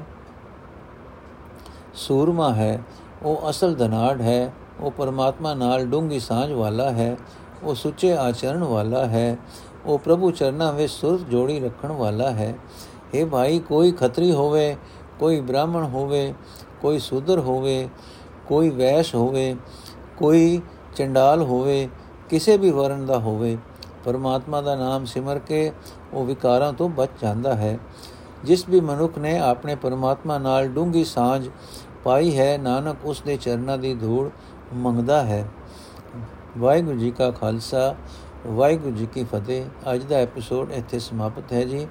Speaker 1: ਸੂਰਮਾ ਹੈ, ਉਹ ਅਸਲ ਧਨਾੜ ਹੈ, ਉਹ ਪਰਮਾਤਮਾ ਨਾਲ ਡੂੰਗੀ ਸਾਂਝ ਵਾਲਾ ਹੈ, ਉਹ ਸੁੱਚੇ ਆਚਰਣ ਵਾਲਾ ਹੈ, ਉਹ ਪ੍ਰਭੂ ਚਰਨਾਂ ਵਿੱਚ ਸੁਰਤ ਜੋੜੀ ਰੱਖਣ ਵਾਲਾ ਹੈ। ਇਹ ਭਾਈ, ਕੋਈ ਖੱਤਰੀ ਹੋਵੇ ਕੋਈ ਬ੍ਰਾਹਮਣ ਹੋਵੇ, ਕੋਈ ਸੂਦਰ ਹੋਵੇ, ਕੋਈ ਵੈਸ਼ ਹੋਵੇ, ਕੋਈ ਚੰਡਾਲ ਹੋਵੇ, ਕਿਸੇ ਵੀ ਵਰਨ ਦਾ ਹੋਵੇ, ਪਰਮਾਤਮਾ ਦਾ ਨਾਮ ਸਿਮਰ ਕੇ ਉਹ ਵਿਕਾਰਾਂ ਤੋਂ ਬਚ ਜਾਂਦਾ ਹੈ। ਜਿਸ ਵੀ ਮਨੁੱਖ ਨੇ ਆਪਣੇ ਪਰਮਾਤਮਾ ਨਾਲ ਡੂੰਗੀ ਸਾਂਝ ਪਾਈ ਹੈ, ਨਾਨਕ ਉਸ ਦੇ ਚਰਨਾਂ ਦੀ ਧੂੜ ਮੰਗਦਾ ਹੈ। ਵਾਹਿਗੁਰੂ ਜੀ ਕਾ ਖਾਲਸਾ, ਵਾਹਿਗੁਰੂ ਜੀ ਕੀ ਫਤਿਹ। ਅੱਜ ਦਾ ਐਪੀਸੋਡ ਇੱਥੇ ਸਮਾਪਤ ਹੈ ਜੀ।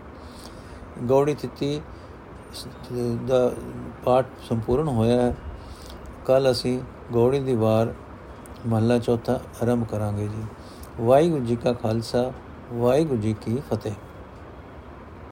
Speaker 1: ਗੌੜੀ ਤਿੱਤੀ ਦਾ ਪਾਠ ਸੰਪੂਰਨ ਹੋਇਆ ਹੈ। ਕੱਲ ਅਸੀਂ ਗੌੜੀ ਦੀ ਵਾਰ ਮਹਲਾ ਚੌਥਾ ਆਰੰਭ ਕਰਾਂਗੇ ਜੀ। ਵਾਹਿਗੁਰੂ ਜੀ ਕਾ ਖਾਲਸਾ, ਵਾਹਿਗੁਰੂ ਜੀ ਕੀ ਫਤਿਹ।